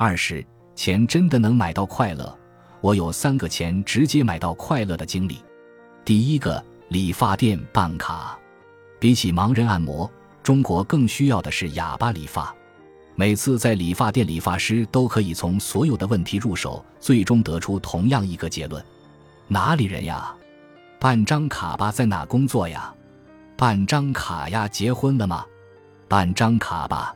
二是钱真的能买到快乐。我有三个钱直接买到快乐的经历。第一个，理发店办卡。比起盲人按摩，中国更需要的是哑巴理发。每次在理发店，理发师都可以从所有的问题入手，最终得出同样一个结论：哪里人呀？办张卡吧，在哪工作呀？办张卡呀，结婚了吗？办张卡吧。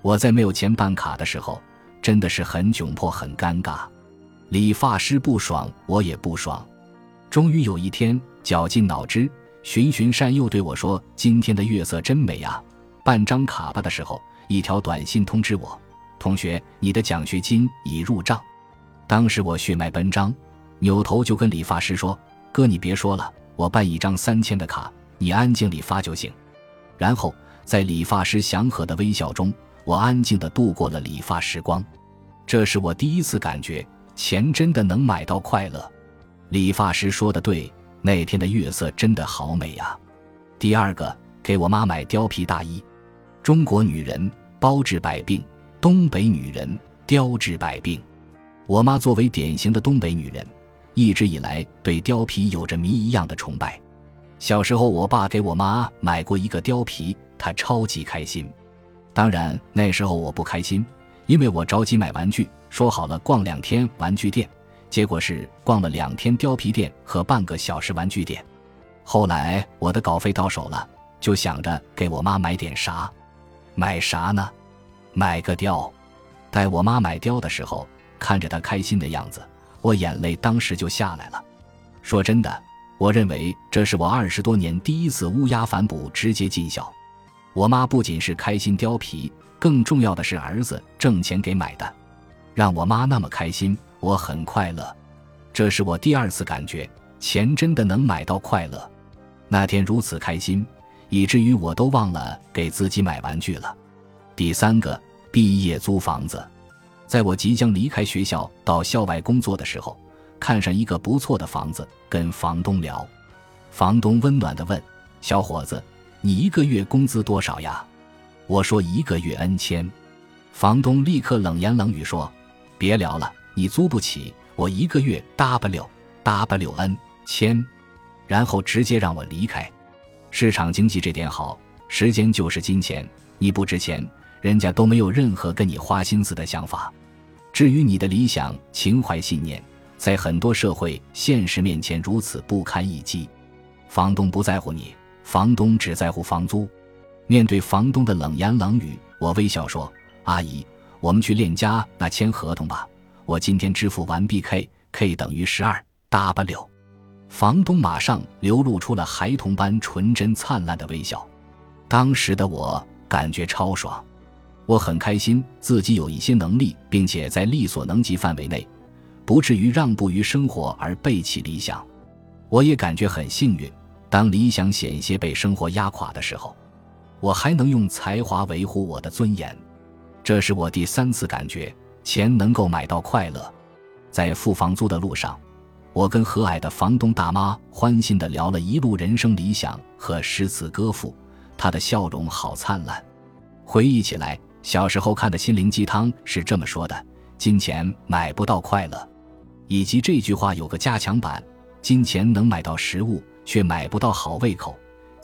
我在没有钱办卡的时候，真的是很窘迫、很尴尬。理发师不爽，我也不爽。终于有一天，绞尽脑汁，循循善诱对我说：“今天的月色真美啊！办张卡吧的时候。”一条短信通知我：“同学，你的奖学金已入账。”当时我血脉奔张，扭头就跟理发师说：“哥，你别说了，我办一张三千的卡，你安静理发就行。”然后在理发师祥和的微笑中，我安静的度过了理发时光。这是我第一次感觉钱真的能买到快乐。理发师说的对，那天的月色真的好美呀。第二个，给我妈买貂皮大衣。中国女人包治百病，东北女人貂治百病。我妈作为典型的东北女人，一直以来对貂皮有着谜一样的崇拜。小时候，我爸给我妈买过一个貂皮，她超级开心。当然，那时候我不开心，因为我着急买玩具，说好了逛两天玩具店，结果是逛了两天貂皮店和半个小时玩具店。后来我的稿费到手了，就想着给我妈买点啥。买啥呢？买个貂。待我妈买貂的时候，看着她开心的样子，我眼泪当时就下来了。说真的，我认为这是我二十多年第一次乌鸦反哺直接尽孝。我妈不仅是开心貂皮，更重要的是儿子挣钱给买的，让我妈那么开心，我很快乐。这是我第二次感觉钱真的能买到快乐。那天如此开心。以至于我都忘了给自己买玩具了。第三个，毕业租房子，在我即将离开学校到校外工作的时候，看上一个不错的房子，跟房东聊。房东温暖地问：“小伙子，你一个月工资多少呀？”我说：“一个月 N 千。”房东立刻冷言冷语说：“别聊了，你租不起，我一个月 W W N 千。”然后直接让我离开。市场经济这点好，时间就是金钱，你不值钱，人家都没有任何跟你花心思的想法。至于你的理想、情怀、信念，在很多社会现实面前如此不堪一击。房东不在乎你，房东只在乎房租。面对房东的冷言冷语，我微笑说：“阿姨，我们去链家那签合同吧，我今天支付完毕，K，K 等于十二 W。”房东马上流露出了孩童般纯真灿烂的微笑，当时的我感觉超爽，我很开心自己有一些能力，并且在力所能及范围内，不至于让步于生活而背弃理想。我也感觉很幸运，当理想险些被生活压垮的时候，我还能用才华维护我的尊严。这是我第三次感觉钱能够买到快乐，在付房租的路上。我跟和蔼的房东大妈欢欣地聊了一路人生理想和诗词歌赋，她的笑容好灿烂。回忆起来，小时候看的心灵鸡汤是这么说的：“金钱买不到快乐。”以及这句话有个加强版：“金钱能买到食物，却买不到好胃口；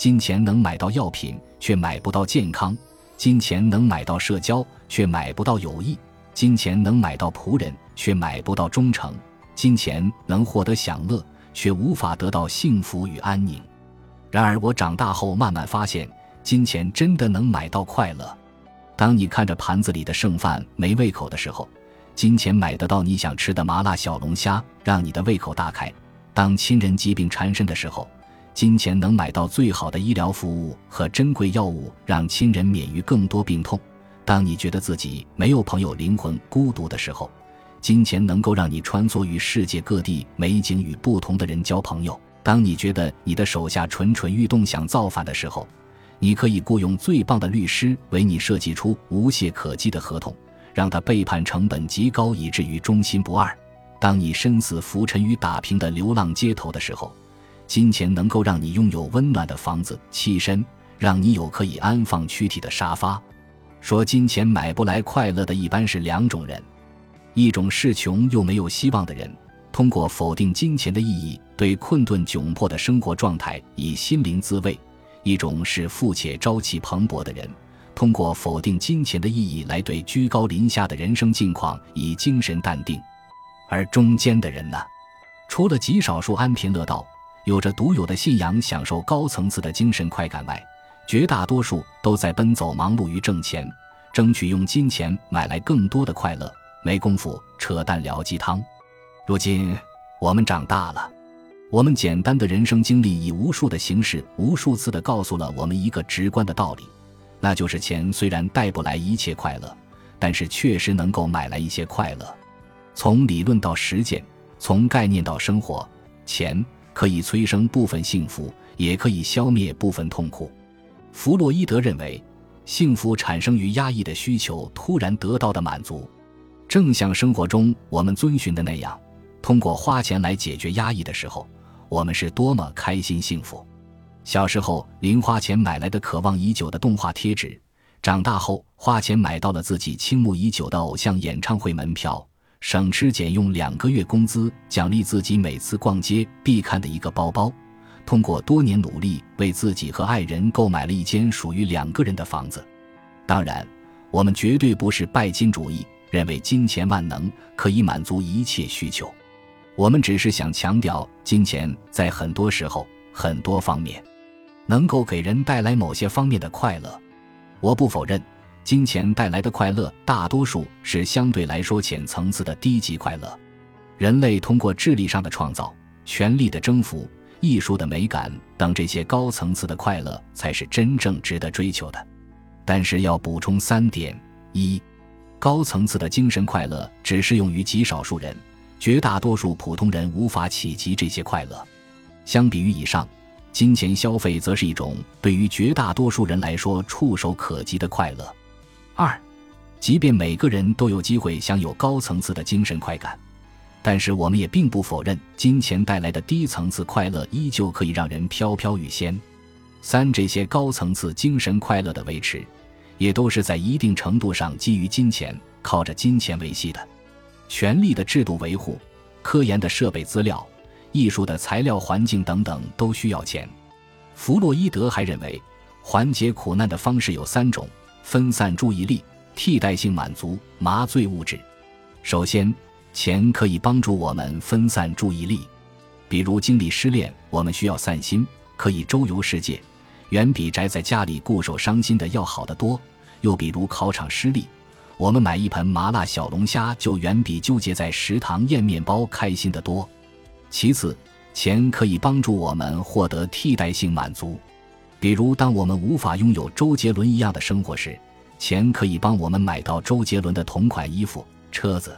金钱能买到药品，却买不到健康；金钱能买到社交，却买不到友谊；金钱能买到仆人，却买不到忠诚。”金钱能获得享乐，却无法得到幸福与安宁。然而，我长大后慢慢发现，金钱真的能买到快乐。当你看着盘子里的剩饭没胃口的时候，金钱买得到你想吃的麻辣小龙虾，让你的胃口大开；当亲人疾病缠身的时候，金钱能买到最好的医疗服务和珍贵药物，让亲人免于更多病痛；当你觉得自己没有朋友，灵魂孤独的时候。金钱能够让你穿梭于世界各地，美景与不同的人交朋友。当你觉得你的手下蠢蠢欲动，想造反的时候，你可以雇佣最棒的律师为你设计出无懈可击的合同，让他背叛成本极高，以至于忠心不二。当你身死浮沉于打拼的流浪街头的时候，金钱能够让你拥有温暖的房子、栖身，让你有可以安放躯体的沙发。说金钱买不来快乐的，一般是两种人。一种是穷又没有希望的人，通过否定金钱的意义，对困顿窘迫的生活状态以心灵自慰；一种是富且朝气蓬勃的人，通过否定金钱的意义来对居高临下的人生境况以精神淡定。而中间的人呢，除了极少数安贫乐道、有着独有的信仰、享受高层次的精神快感外，绝大多数都在奔走忙碌于挣钱，争取用金钱买来更多的快乐。没工夫扯淡聊鸡汤。如今我们长大了，我们简单的人生经历以无数的形式、无数次的告诉了我们一个直观的道理，那就是钱虽然带不来一切快乐，但是确实能够买来一些快乐。从理论到实践，从概念到生活，钱可以催生部分幸福，也可以消灭部分痛苦。弗洛伊德认为，幸福产生于压抑的需求突然得到的满足。正像生活中我们遵循的那样，通过花钱来解决压抑的时候，我们是多么开心幸福。小时候零花钱买来的渴望已久的动画贴纸，长大后花钱买到了自己倾慕已久的偶像演唱会门票，省吃俭用两个月工资奖励自己每次逛街必看的一个包包，通过多年努力为自己和爱人购买了一间属于两个人的房子。当然，我们绝对不是拜金主义。认为金钱万能，可以满足一切需求。我们只是想强调，金钱在很多时候、很多方面，能够给人带来某些方面的快乐。我不否认，金钱带来的快乐大多数是相对来说浅层次的低级快乐。人类通过智力上的创造、权力的征服、艺术的美感等这些高层次的快乐，才是真正值得追求的。但是要补充三点：一。高层次的精神快乐只适用于极少数人，绝大多数普通人无法企及这些快乐。相比于以上，金钱消费则是一种对于绝大多数人来说触手可及的快乐。二，即便每个人都有机会享有高层次的精神快感，但是我们也并不否认金钱带来的低层次快乐依旧可以让人飘飘欲仙。三，这些高层次精神快乐的维持。也都是在一定程度上基于金钱，靠着金钱维系的。权力的制度维护、科研的设备资料、艺术的材料环境等等都需要钱。弗洛伊德还认为，缓解苦难的方式有三种：分散注意力、替代性满足、麻醉物质。首先，钱可以帮助我们分散注意力，比如经历失恋，我们需要散心，可以周游世界，远比宅在家里固守伤心的要好得多。又比如考场失利，我们买一盆麻辣小龙虾就远比纠结在食堂咽面包开心得多。其次，钱可以帮助我们获得替代性满足，比如当我们无法拥有周杰伦一样的生活时，钱可以帮我们买到周杰伦的同款衣服、车子。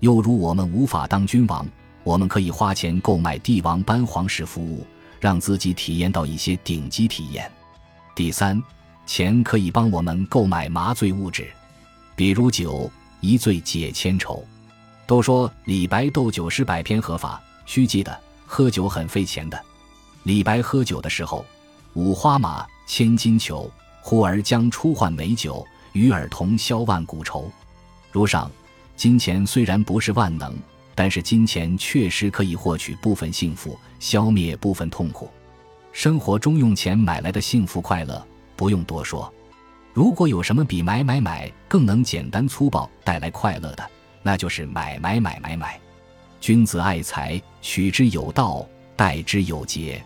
又如我们无法当君王，我们可以花钱购买帝王般皇室服务，让自己体验到一些顶级体验。第三。钱可以帮我们购买麻醉物质，比如酒，一醉解千愁。都说李白斗酒诗百篇合法，须记得喝酒很费钱的。李白喝酒的时候，五花马，千金裘，呼儿将出换美酒，与尔同销万古愁。如上，金钱虽然不是万能，但是金钱确实可以获取部分幸福，消灭部分痛苦。生活中用钱买来的幸福快乐。不用多说，如果有什么比买买买更能简单粗暴带来快乐的，那就是买买买买买。君子爱财，取之有道，待之有节。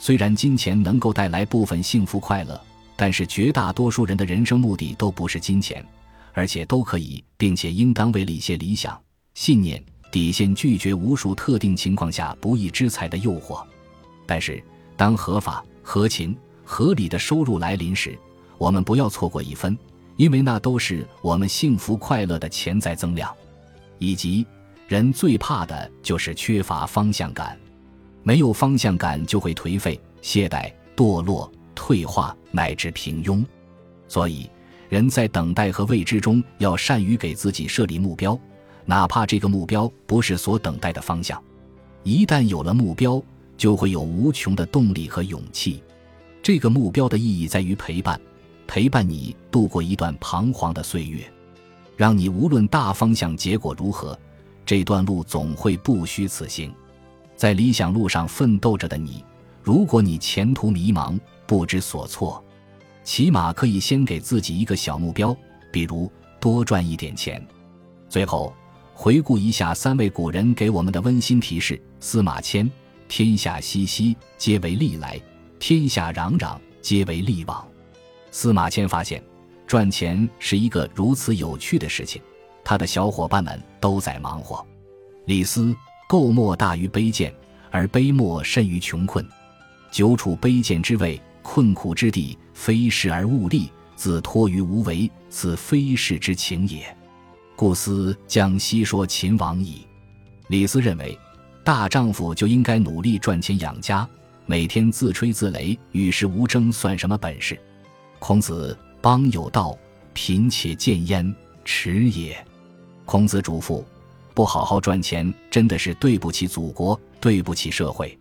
虽然金钱能够带来部分幸福快乐，但是绝大多数人的人生目的都不是金钱，而且都可以并且应当为了一些理想、信念底线拒绝无数特定情况下不义之财的诱惑。但是，当合法、合情。合理的收入来临时，我们不要错过一分，因为那都是我们幸福快乐的潜在增量。以及，人最怕的就是缺乏方向感，没有方向感就会颓废、懈怠、堕落、退化乃至平庸。所以，人在等待和未知中要善于给自己设立目标，哪怕这个目标不是所等待的方向。一旦有了目标，就会有无穷的动力和勇气。这个目标的意义在于陪伴，陪伴你度过一段彷徨的岁月。让你无论大方向结果如何，这段路总会不虚此行。在理想路上奋斗着的你，如果你前途迷茫、不知所措，起码可以先给自己一个小目标，比如多赚一点钱。最后，回顾一下三位古人给我们的温馨提示：司马迁，天下熙熙，皆为利来；天下攘攘，皆为利往。司马迁发现。赚钱是一个如此有趣的事情，他的小伙伴们都在忙活。李斯，垢墨大于卑贱，而卑莫甚于穷困。久处卑贱之位，困苦之地，非事而勿立，自托于无为，此非事之情也。故思将西说秦王矣。李斯认为，大丈夫就应该努力赚钱养家，每天自吹自擂、与世无争，算什么本事？孔子。邦有道，贫且贱焉，耻也。孔子嘱咐：不好好赚钱，真的是对不起祖国，对不起社会。